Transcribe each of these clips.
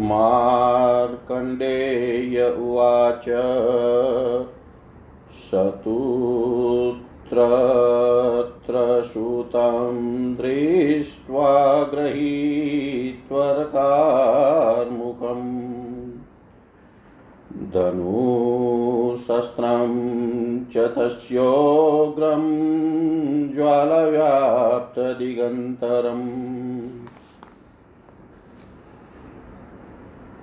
मार्कण्डेय उवाच सतुत्रत्र सुतं दृष्ट्वा गृहीत्वरकार्मुकम् धनुशस्त्रं च तस्योग्रं ज्वालव्याप्तदिगन्तरम्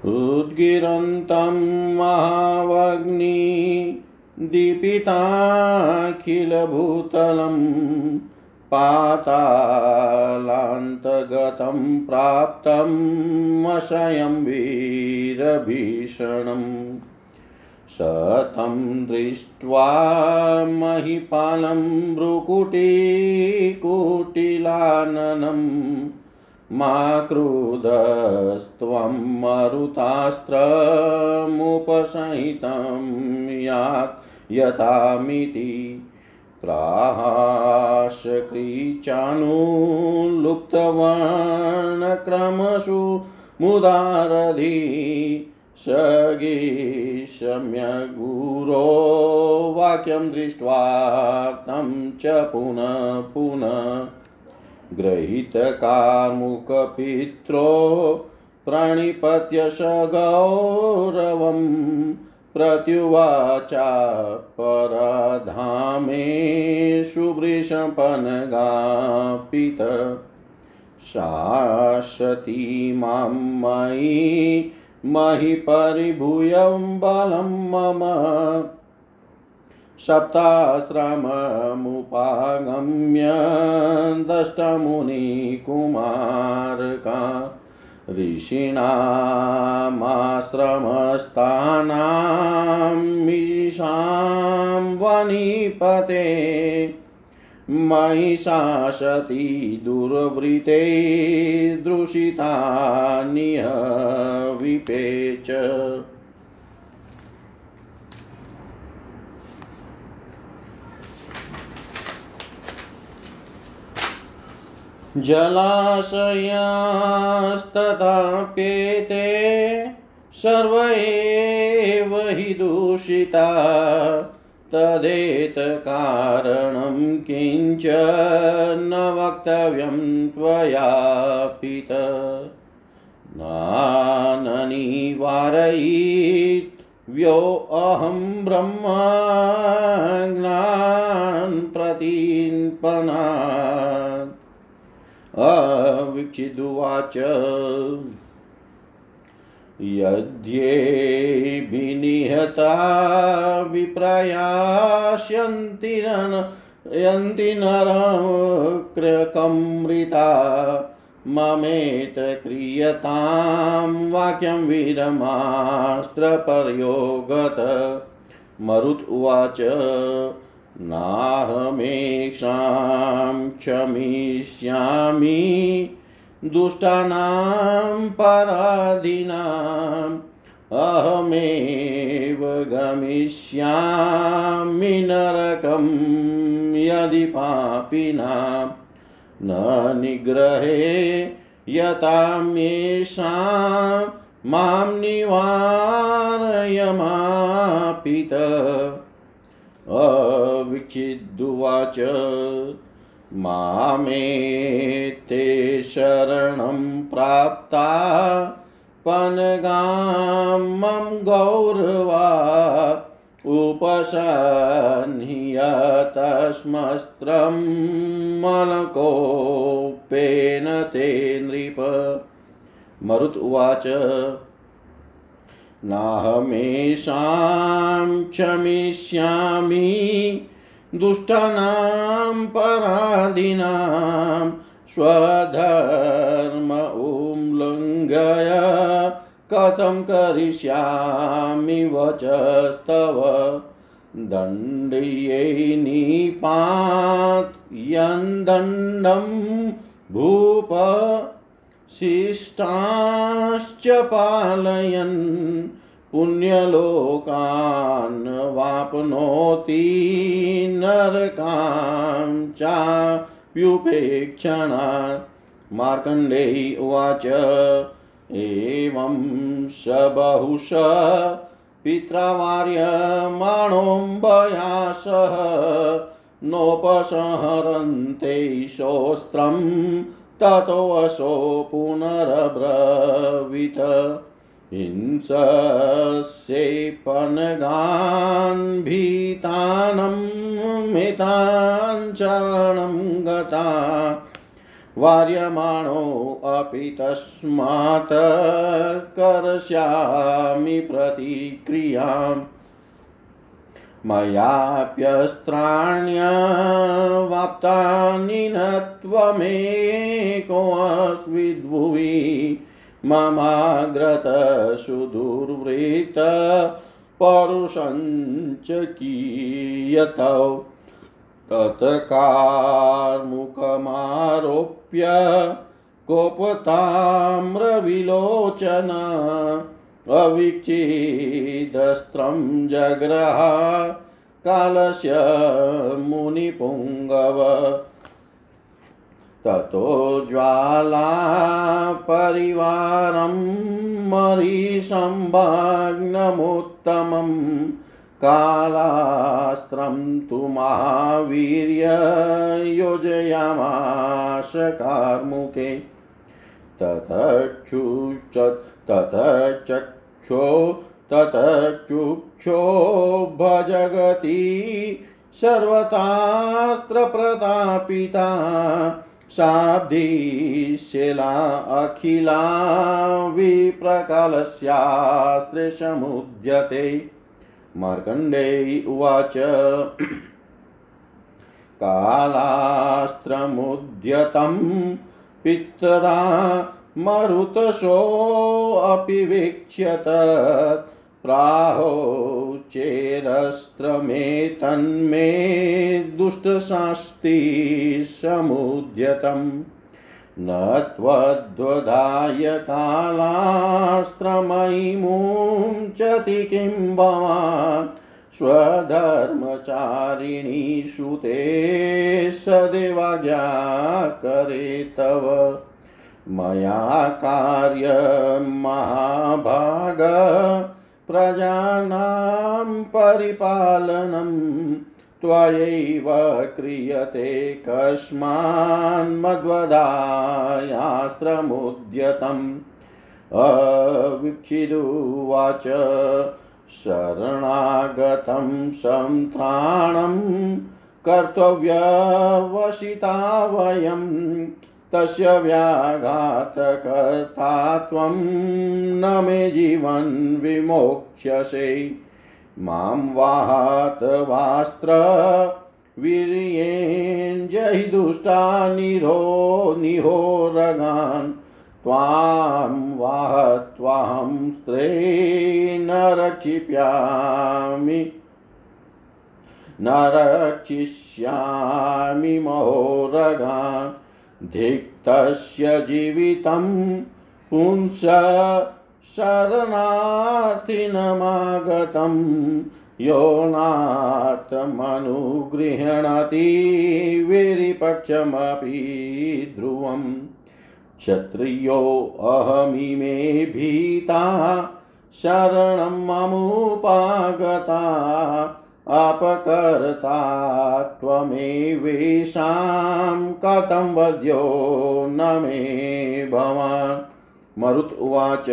उद्गिरन्तं महावग्नि दीपिताखिलभूतलं पातालान्तगतं प्राप्तं वशयं वीरभीषणम्। स तं दृष्ट्वा महिपालं भ्रुकुटीकुटिलाननम् मा क्रुधस्त्वं मरुतास्त्रमुपसहितं यात् यतामिति प्राहाशक्रीचानुलुप्तवर्णक्रमसु मुदारधि सगीशम्यगुरो वाक्यं दृष्ट्वा तं च पुनः पुनः गृहीतकामुकपित्रो प्रणिपत्य स गौरवम् प्रत्युवाचा परधामेषु वृषपनगापित शासति मां मयि महि परिभूयं बलं मम सप्ताश्रममुपागम्य दष्टमुनिकुमारका ऋषीणामाश्रमस्थानामीशां वनिपते। महिषासति दुर्वृते दृशितानिह विपेच जलाशयास्तथाप्येते सर्व एव हि दूषिता। तदेतकारणं किञ्च न वक्तव्यं त्वयापित नाननिवारयित् व्योऽहं ब्रह्माज्ञान् प्रतीन्पनात् अवीक्षिदुवाच यद्येभिनिहता विप्रयास्यन्ति यन्ति नरकृकमृता ममेत क्रियतां वाक्यं वीरमास्त्रपर्योगत। मरुत् उवाच। नाहमेषां क्षमिष्यामि दुष्टानां पराधीनाम् अहमेव गमिष्यामि नरकं यदि पापिनां। न निग्रहे यताम्येषां माँ निवारयमापित। अविचिद्ुवाच। मामेते शरणं प्राप्ता। पनगामं गौरवा उपसह्यतस्मस्त्रं मलकोपेन ते नृप। मरुत उवाच। नाहमेषां क्षमिष्यामि दुष्टानां पराधीनां स्वधर्म उल्लङ्घय। कथं करिष्यामि वचस्तव? दण्ड्यै निपात् यन्दण्डं भूप शिष्टाश्च पालयन् पुण्यलोकान् वाप्नोति नरकां चाप्युपेक्षणात् मार्कण्डेयी उवाच, एवं स बहुश पित्रावार्यमाणोऽम्बया सह नोपसंहरन्ते शोस्त्रं ततोऽसो पुनरब्रवीत। हिंसस्येपनगान् भीतानं मितान् चरणं गता वार्यमाणोऽपि तस्मात् करस्यामि प्रतिक्रियाम्। मयाप्यस्त्राण्यवाप्तानि न त्वमेकोऽस्विद्भुवि ममाग्रत सुदुर्वृत परुषञ्च कीयतौ तत्कार्मुकमारोप्य कोपताम्रविलोचन अवीक्षिदस्त्रं जग्रह कालस्य मुनिपुङ्गव। ततो ज्वालापरिवारं मरीसम्भाग्नमुत्तमम् कालास्त्रं तु महावीर्य योजयामाश कार्मुके। ततक्षुच ततचक्षो ततचुक्षो भजगति सर्वतास्त्रप्रतापिता शाब्दिशिला अखिला विप्रकालस्यास्त्रे समुद्यते मार्कण्डेय उवाच। कालास्त्रमुद्यतं पितरा मरुतसो अपि वीक्ष्यतत् प्राहो चेरस्त्रमेतन्मे दुष्टशास्ति समुद्यतम्। न त्वद्वधाय कालास्त्रमयीमुञ्चति किं भवान्। स्वधर्मचारिणी श्रुते सदेवाज्ञा करे तव। मया कार्यमहाभाग प्रजानां परिपालनम् त्वयैव क्रियते कस्मान्मद्वदायास्त्रमुद्यतम् अवीक्षिदुवाच शरणागतं संत्राणं कर्तव्यवशिता वयं तस्य व्याघातकर्ता त्वं न मे जीवन् विमोक्ष्यसे। माँ वाहतवास्त्र वीर्येञ्जहि दुष्टा निरो निहोरगान्। त्वां वाहत्वां स्त्रे न रक्षिष्यामि। न रक्षिष्यामि महोरगान्। धिक्तस्य जीवितं पुंस शरणार्थिनमागतं यो नार्थमनुगृह्णाति विरिपक्षमपि ध्रुवम् क्षत्रियोऽहमिमे भीता शरणं ममुपागता अपकर्ता त्वमेवेषां कथं वद्यो न मे भवान्? मरुत उवाच,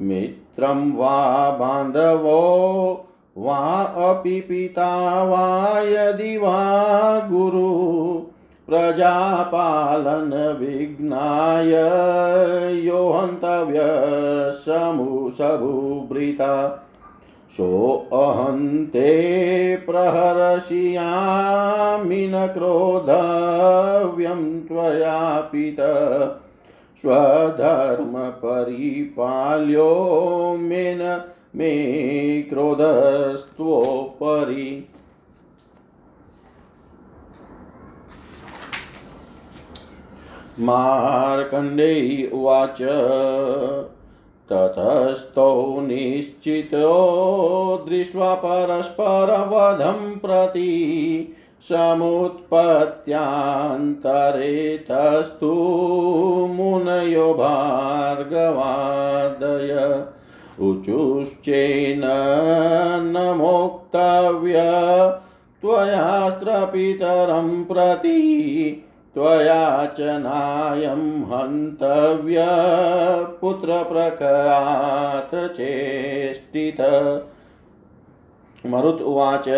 मित्रं वा बान्धवो वा अपि पिता वा यदि वा गुरु प्रजापालनविघ्नाय यो हन्तव्यसमुसभूभृता सोऽहन्ते प्रहर्षयामि न क्रोधव्यं त्वया पित स्वधर्मपरिपाल्यो मेन मे क्रोधस्त्वोपरि। मार्कण्डेय उवाच। ततस्थो निश्चितो दृष्ट्वा परस्परवधं प्रति समुत्पत्त्यान्तरेतस्तु मुनयो भार्गवादय। ऊचुश्चेन न मोक्तव्य त्वयास्त्रपितरं प्रति त्वया च नायं हन्तव्य पुत्रप्रकरात् चेष्टित मरुत उवाच,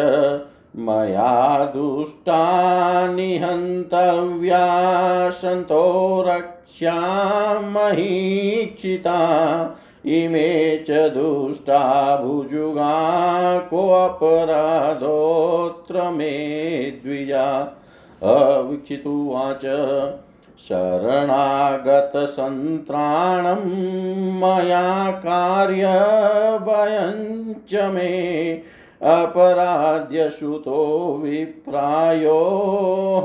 मया दुष्टानि हन्तव्या, सन्तो रक्ष्यामहीक्षिता इमे च दुष्टा भुजुगा, कोऽपराधोऽत्र मे द्विजा। अवीक्षितुवाच शरणागतसन्त्राणं मया कार्यभयञ्च मे अपराध्यसुतो विप्रायो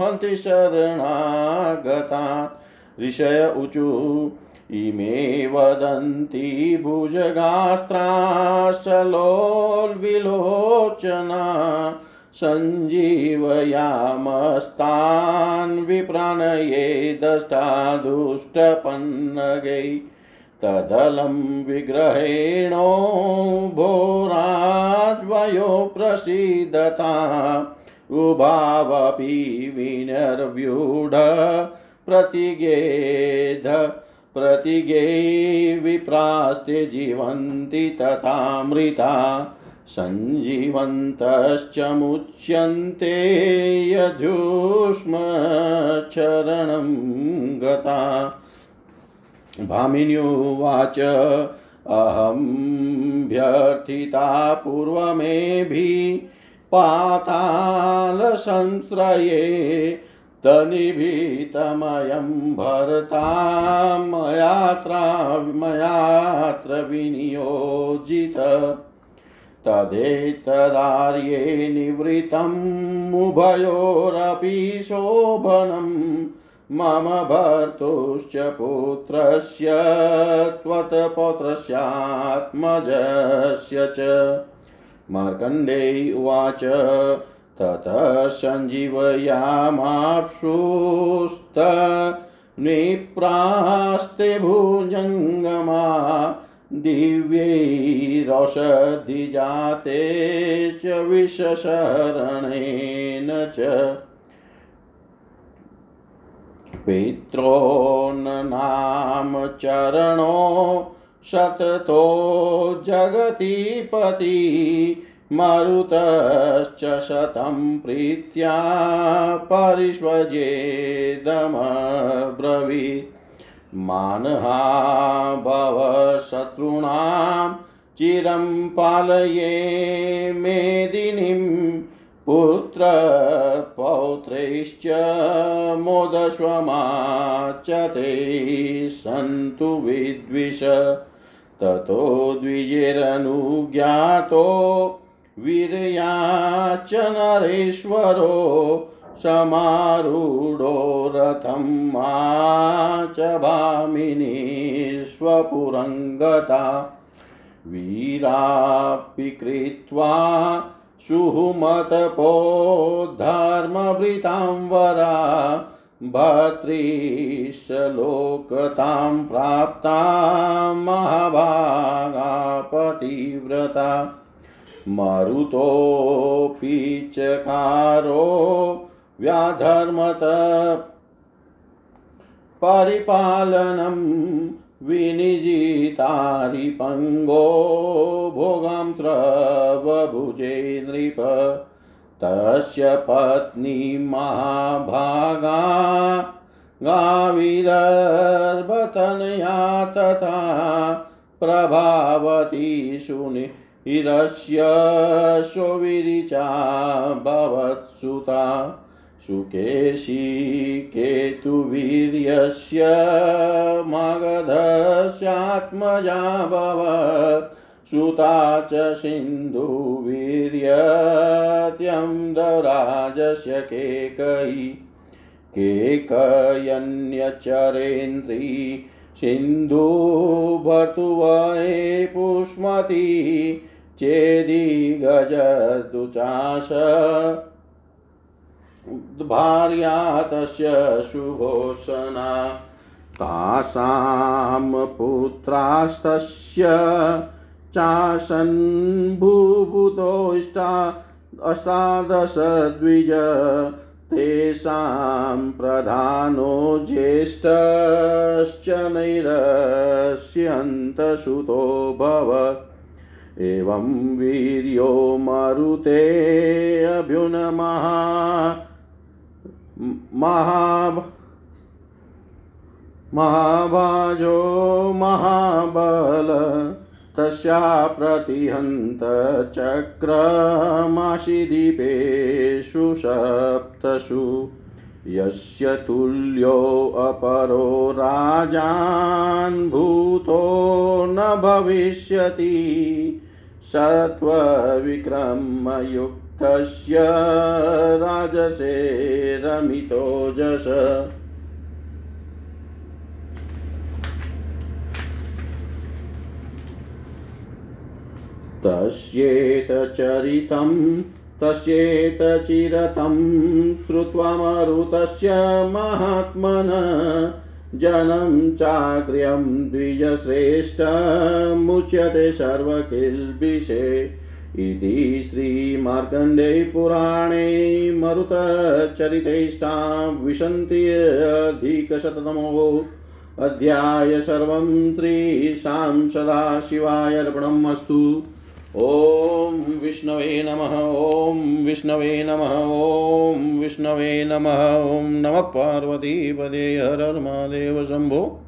हन्ति शरणागतान् ऋषय ऊचु इमे वदन्ति भुजगास्त्राशलोल्विलोचना। सञ्जीवयामस्तान् विप्राणये दष्टा दुष्टपन्नगै तदलं विग्रहेणो भोराज्वयो प्रसीदता उभावपि विनर्व्यूढ प्रतिगेध प्रतिगे विप्रास्ते जीवन्ति तथामृता सञ्जीवन्तश्च मुच्यन्ते यधुष्मचरणं गता। भामिन्युवाच अहं व्यर्थिता पूर्वमेभिः पातालसंश्रये तनिभीतमयं भरता मयात्रा मयात्र विनियोजित। तदेतदार्ये निवृत्तम् उभयोरपि शोभनम् मम भर्तुश्च पुत्रस्य त्वत्पौत्रस्यात्मजस्य च। मार्कण्डेय उवाच, ततः सञ्जीवयामाप्सुस्त, निप्रास्ते भुजङ्गमा दिव्यैरौषधिजाते च विषशरणेन च। पित्रोन्नाम चरणो शततो जगतिपति मरुतश्च शतं प्रीत्या परिष्वजेदमब्रवीत्। मानहा भव शत्रूणां चिरं पालये मेदिनीं पुत्रपौत्रैश्च मोदस्वमा च ते सन्तु विद्विष। ततो द्विजेरनुज्ञातो वीर्याच नरेश्वरो समारूढो रथं मा च भामिनी स्वपुरङ्गता वीरापि कृत्वा धर्मभृतां वरा भर्तृशलोकतां प्राप्ता महाभागा पतिव्रता मरुतोऽपि चकारो व्याधर्मत। परिपालनं विनिजितारिपङ्गो भोगां त्रवभुजे नृप। तस्य पत्नी महाभागा गाविदर्भतनया तथा प्रभावती सुनिरस्य सुविरिचा भवत्सुता। सुकेशी केतुवीर्यस्य मगधस्यात्मजा भवत् सुता च सिन्धुवीर्यत्यं दराजस्य केकयी। केकयन्यचरेन्द्री सिन्धुभर्तुवये पुष्मती। चेदि गजदुचाश भार्या तस्य सुघोषणा तासां पुत्रास्तस्य चासन् भूभूतोष्टा अष्टादश द्विज तेषां प्रधानो ज्येष्ठश्च नैरस्यन्तसुतो भव। एवं वीर्यो मरुते अभ्युनमः महा महाभाजो महाबल तस्या प्रतिहन्त चक्रमाशिदीपेषु सप्तषु यस्य तुल्योऽपरो राजान् भूतो न भविष्यति। सत्त्वविक्रमयुक्तस्य राजसे रमितो जश तस्येतचरितं तस्येतचिरतं श्रुत्वा मरुतस्य महात्मन। जनं चाग्र्यं द्विजश्रेष्ठमुच्यते सर्वकिल्बिषे। इति श्रीमार्कण्डेयपुराणे मरुतचरितेष्टाविशन्ति अधिकशततमो अध्याय सर्वं श्रीशां सदाशिवाय अर्पणम् अस्तु ॐ विष्णवे नमः, ॐ विष्णवे नमः, ॐ विष्णवे नमः, ॐ नमः पार्वतीपदे हर शम्भो।